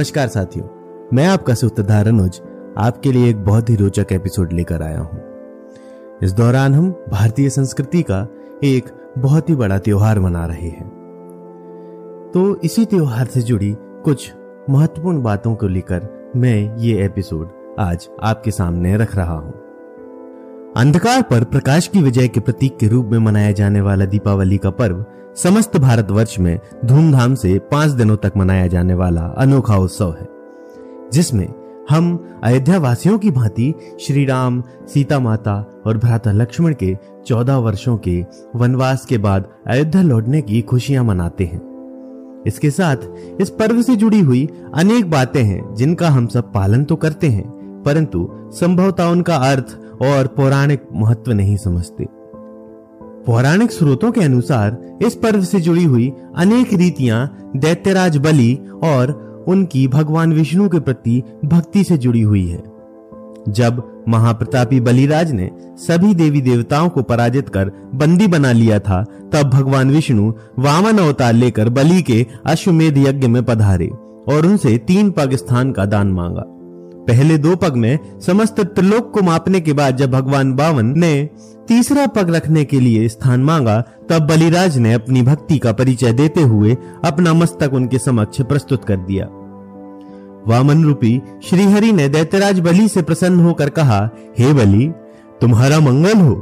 नमस्कार साथियों, मैं आपका सूत्रधार अनुज आपके लिए एक बहुत ही रोचक एपिसोड लेकर आया हूँ। इस दौरान हम भारतीय संस्कृति का एक बहुत ही बड़ा त्योहार मना रहे हैं। तो इसी त्योहार से जुड़ी कुछ महत्वपूर्ण बातों को लेकर मैं ये एपिसोड आज आपके सामने रख रहा हूँ। अंधकार पर प्रकाश की विजय के प्रतीक के रूप में मनाया जाने वाला दीपावली का पर्व समस्त भारतवर्ष में धूमधाम से पाँच दिनों तक मनाया जाने वाला अनोखा उत्सव है, जिसमें हम अयोध्या वासियों की भांति श्री राम सीता माता और भ्राता लक्ष्मण के चौदह वर्षों के वनवास के बाद अयोध्या लौटने की खुशियाँ मनाते हैं। इसके साथ इस पर्व से जुड़ी हुई अनेक बातें हैं जिनका हम सब पालन तो करते हैं, परंतु संभवतः उनका अर्थ और पौराणिक महत्व नहीं समझते। पौराणिक स्रोतों के अनुसार इस पर्व से जुड़ी हुई अनेक रीतियाँ, दैत्यराज बलि और उनकी भगवान विष्णु के प्रति भक्ति से जुड़ी हुई है। जब महाप्रतापी बलिराज ने सभी देवी देवताओं को पराजित कर बंदी बना लिया था, तब भगवान विष्णु वामन अवतार लेकर बलि के अश्वमेध यज्ञ में पधारे और उनसे तीन पग का दान मांगा। पहले दो पग में समस्त त्रिलोक को मापने के बाद जब भगवान बावन ने तीसरा पग रखने के लिए स्थान मांगा, तब बलिराज ने अपनी भक्ति का परिचय देते हुए अपना मस्तक उनके समक्ष प्रस्तुत कर दिया। वामन रूपी श्रीहरि ने दैत्यराज बलि से प्रसन्न होकर कहा, हे बलि, तुम्हारा मंगल हो,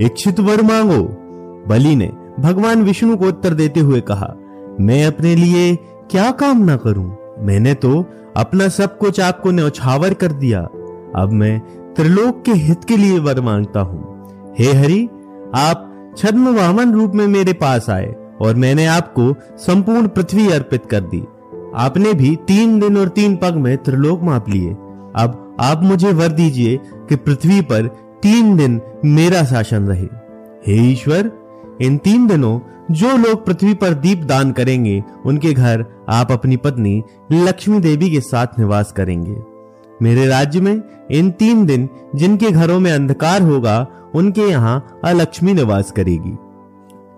इच्छित वर मांगो। बलि ने भगवान विष्णु को उत्तर देते हुए कहा, मैं अपने लिए क्या काम ना करूँ? मैंने तो अपना सब कुछ आपको न्यौछावर कर दिया। अब मैं त्रिलोक के हित के लिए वर माँगता हूँ। हे हरि, आप छद्म वामन रूप में मेरे पास आए और मैंने आपको संपूर्ण पृथ्वी अर्पित कर दी। आपने भी तीन दिन और तीन पग में त्रिलोक माप लिए। अब आप मुझे वर दीजिए कि पृथ्वी पर तीन दिन मेरा शासन रहे। हे ईश्वर इन तीन दिनों जो लोग पृथ्वी पर दीप दान करेंगे, उनके घर आप अपनी पत्नी लक्ष्मी देवी के साथ निवास करेंगे। मेरे राज्य में इन तीन दिन जिनके घरों में अंधकार होगा, उनके यहाँ अलक्ष्मी निवास करेगी।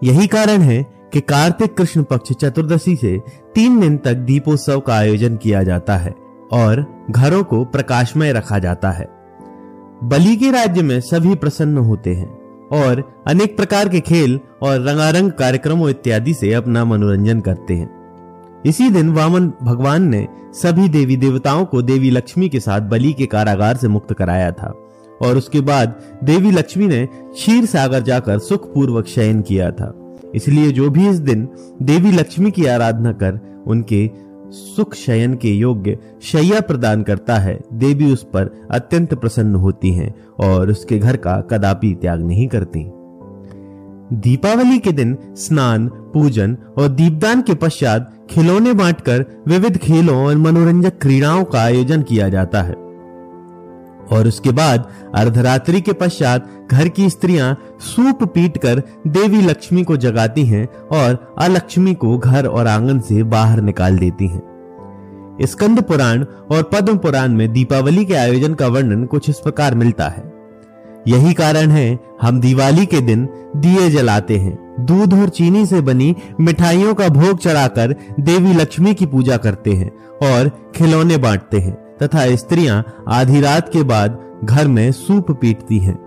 यही कारण है कि कार्तिक कृष्ण पक्ष चतुर्दशी से तीन दिन तक दीपोत्सव का आयोजन किया जाता है और घरों को प्रकाशमय रखा जाता है। बलि के राज्य में सभी प्रसन्न होते हैं। और अनेक प्रकार के खेल और रंगारंग कार्यक्रमों इत्यादि से अपना मनोरंजन करते हैं। इसी दिन वामन भगवान ने सभी देवी देवताओं को देवी लक्ष्मी के साथ बलि के कारागार से मुक्त कराया था और उसके बाद देवी लक्ष्मी ने क्षीर सागर जाकर सुखपूर्वक शयन किया था। इसलिए जो भी इस दिन देवी लक्ष्मी की आराधना कर, उनके सुख शयन के योग्य शैया प्रदान करता है। देवी उस पर अत्यंत प्रसन्न होती हैं और उसके घर का कदापि त्याग नहीं करती। दीपावली के दिन स्नान, पूजन और दीपदान के पश्चात खिलौने बांटकर विविध खेलों और मनोरंजक क्रीड़ाओं का आयोजन किया जाता है। और उसके बाद अर्धरात्रि के पश्चात घर की स्त्रियाँ सूप पीट कर देवी लक्ष्मी को जगाती हैं और अलक्ष्मी को घर और आँगन से बाहर निकाल देती हैं। स्कंद पुराण और पद्म पुराण में दीपावली के आयोजन का वर्णन कुछ इस प्रकार मिलता है। यही कारण है, हम दिवाली के दिन दिए जलाते हैं। दूध और चीनी से बनी मिठाइयों का भोग चढ़ाकर देवी लक्ष्मी की पूजा करते हैं और खिलौने बांटते हैं। तथा स्त्रियाँ आधी रात के बाद घर में सूप पीटती हैं।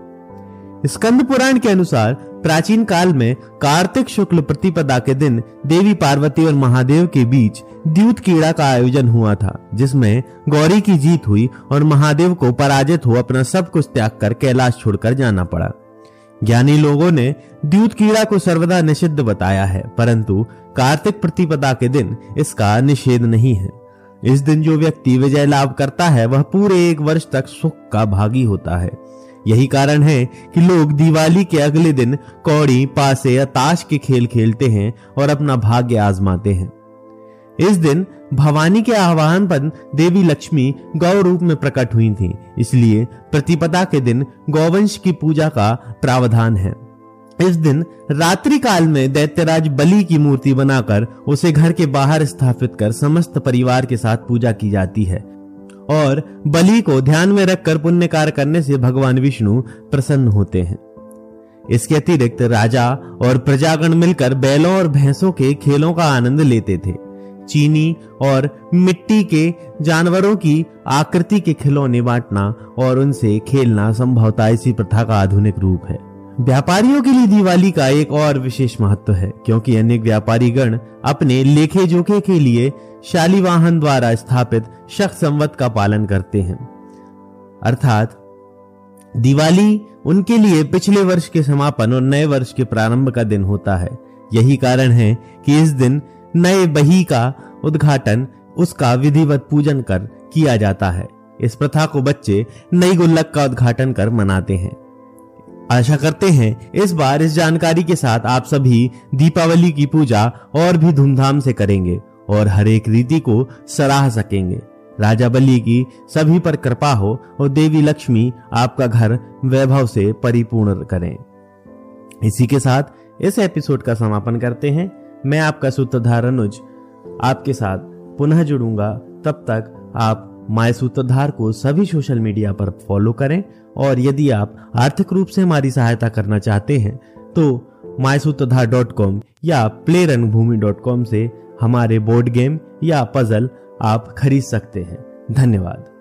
स्कंद पुराण के अनुसार प्राचीन काल में कार्तिक शुक्ल प्रतिपदा के दिन देवी पार्वती और महादेव के बीच द्यूत कीड़ा का आयोजन हुआ था, जिसमें गौरी की जीत हुई और महादेव को पराजित हो अपना सब कुछ त्याग कर कैलाश छोड़कर जाना पड़ा। ज्ञानी लोगों ने द्यूत कीड़ा को सर्वदा निषिद्ध बताया है, परंतु कार्तिक प्रतिपदा के दिन इसका निषेध नहीं है। इस दिन जो व्यक्ति विजय लाभ करता है, वह पूरे एक वर्ष तक सुख का भागी होता है। यही कारण है कि लोग दिवाली के अगले दिन कौड़ी, पासे या ताश के खेल खेलते हैं और अपना भाग्य आजमाते हैं। इस दिन भवानी के आह्वान पर देवी लक्ष्मी गौ रूप में प्रकट हुई थी, इसलिए प्रतिपदा के दिन गौवंश की पूजा का प्रावधान है। इस दिन रात्रि काल में दैत्यराज बलि की मूर्ति बनाकर उसे घर के बाहर स्थापित कर समस्त परिवार के साथ पूजा की जाती है। और बलि को ध्यान में रखकर पुण्य कार्य करने से भगवान विष्णु प्रसन्न होते हैं। इसके अतिरिक्त राजा और प्रजागण मिलकर बैलों और भैंसों के खेलों का आनंद लेते थे। चीनी और मिट्टी के जानवरों की आकृति के खिलौने बांटना और उनसे खेलना संभवतः इसी प्रथा का आधुनिक रूप है। व्यापारियों के लिए दिवाली का एक और विशेष महत्व है, क्योंकि अनेक व्यापारी गण अपने लेखे जोखे के लिए शालीवाहन द्वारा स्थापित शक संवत का पालन करते हैं। अर्थात, दिवाली उनके लिए पिछले वर्ष के समापन और नए वर्ष के प्रारंभ का दिन होता है। यही कारण है कि इस दिन नए बही का उद्घाटन, उसका विधिवत पूजन कर किया जाता है। इस प्रथा को बच्चे नई गुल्लक का उद्घाटन कर मनाते हैं। आशा करते हैं इस बार इस जानकारी के साथ आप सभी दीपावली की पूजा और भी धूमधाम से करेंगे और हर एक रीति को सराह सकेंगे। राजा बलि की सभी पर कृपा हो और देवी लक्ष्मी आपका घर वैभव से परिपूर्ण करें। इसी के साथ इस एपिसोड का समापन करते हैं। मैं आपका सूत्रधार अनुज, आपके साथ पुनः जुड़ूँगा। तब तक आप माय सूत्रधार को सभी सोशल मीडिया पर फॉलो करें और यदि आप आर्थिक रूप से हमारी सहायता करना चाहते हैं तो माय सूत्रधार डॉट कॉम या प्ले रंगभूमि डॉट कॉम से हमारे बोर्ड गेम या पजल आप खरीद सकते हैं। धन्यवाद।